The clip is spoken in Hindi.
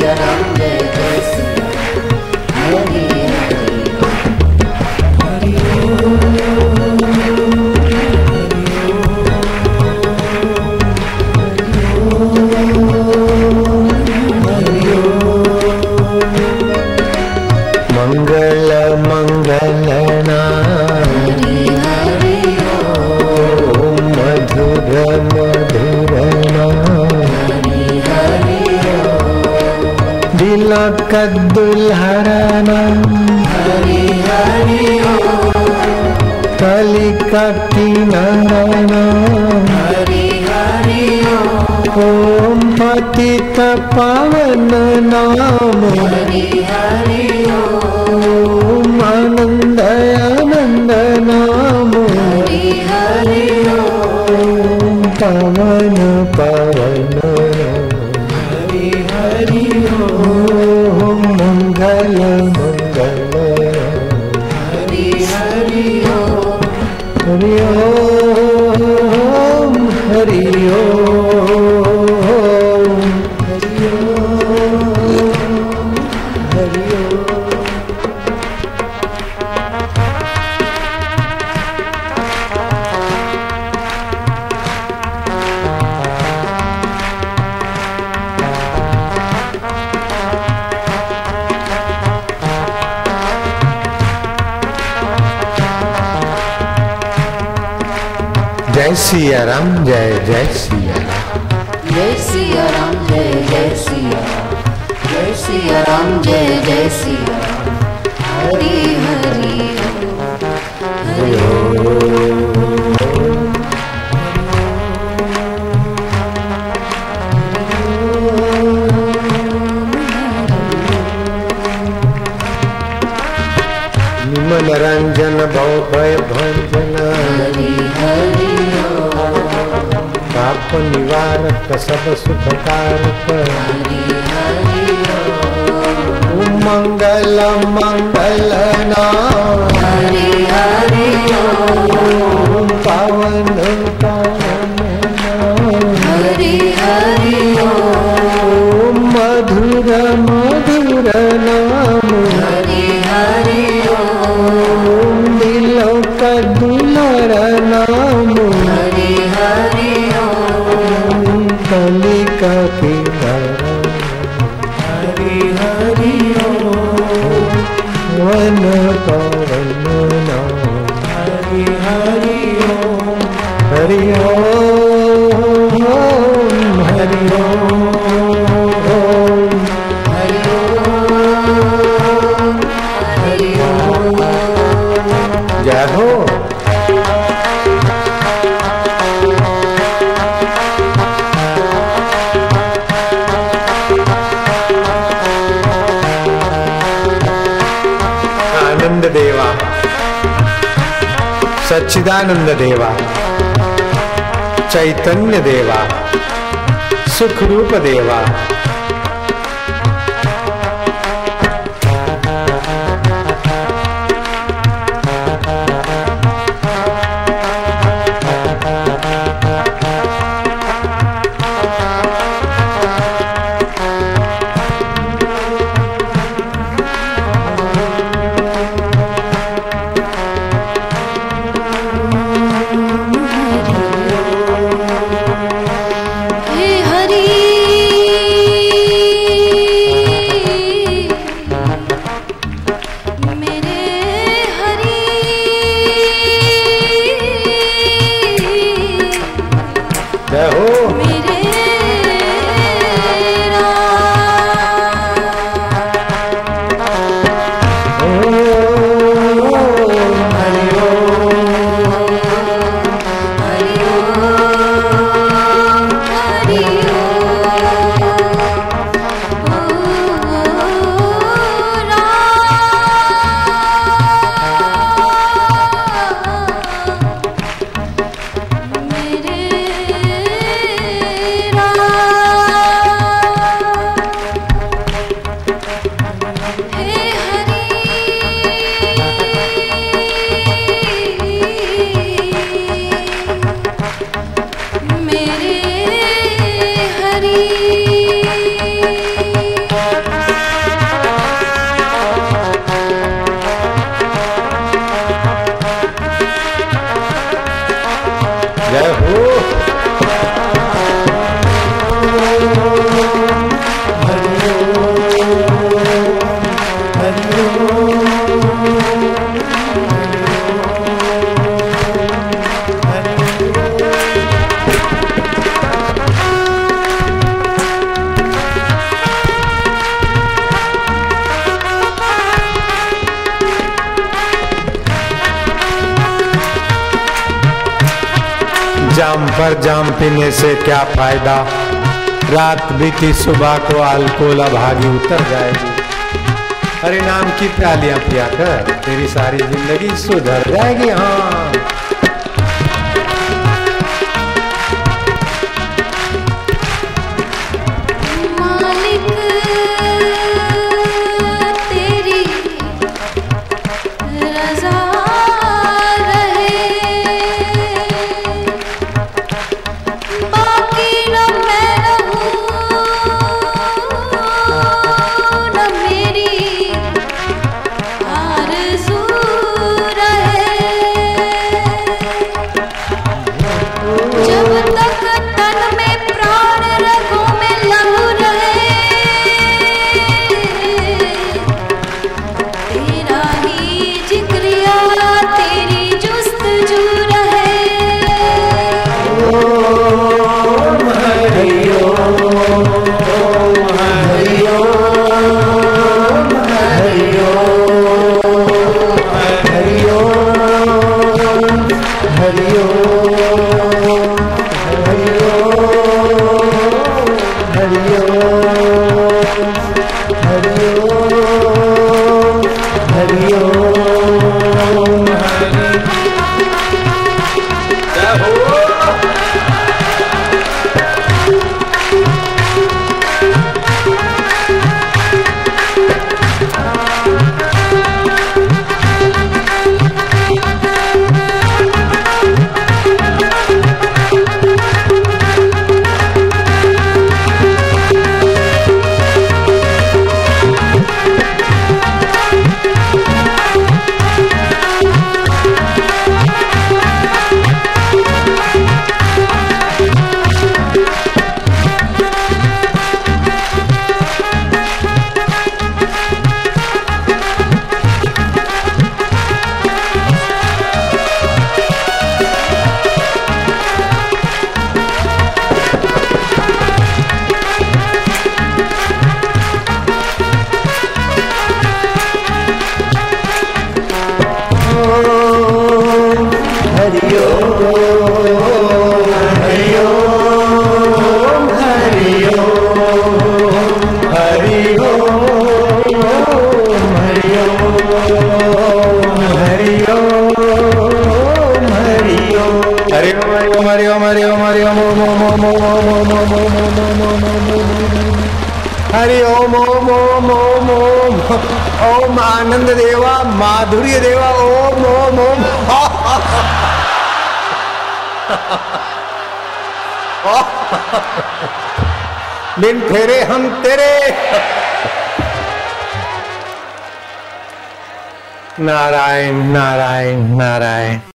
Anam Vedasi तिलक दुल्हरना कलिका किनारना ओम पतित पावन नाम। ओम आनंद ओम हरि ओम। जय सिया राम जय जय सिया जय सिया राम जय जय सिया जय सिया राम जय जय सिया हरि हरि निमन रंजन भव भय भंजन पाप निवारक सब सुख कारक मंगल मंगल नाम। पावन। हरि ओम हरि ओम सच्चिदानंद देवा चैतन्य देवा सुख रूप देवा भर जाम पीने से क्या फ़ायदा? रात बीती सुबह को अल्कोहल भागी उतर जाएगी। हरे नाम की प्यालियाँ पिया कर, तेरी सारी ज़िंदगी सुधर जाएगी हाँ। हरिओम। ओम आनंद देवा, माधुर्य देवा, ओम ओम ओम। बिन फेरे हम तेरे। नारायण नारायण नारायण।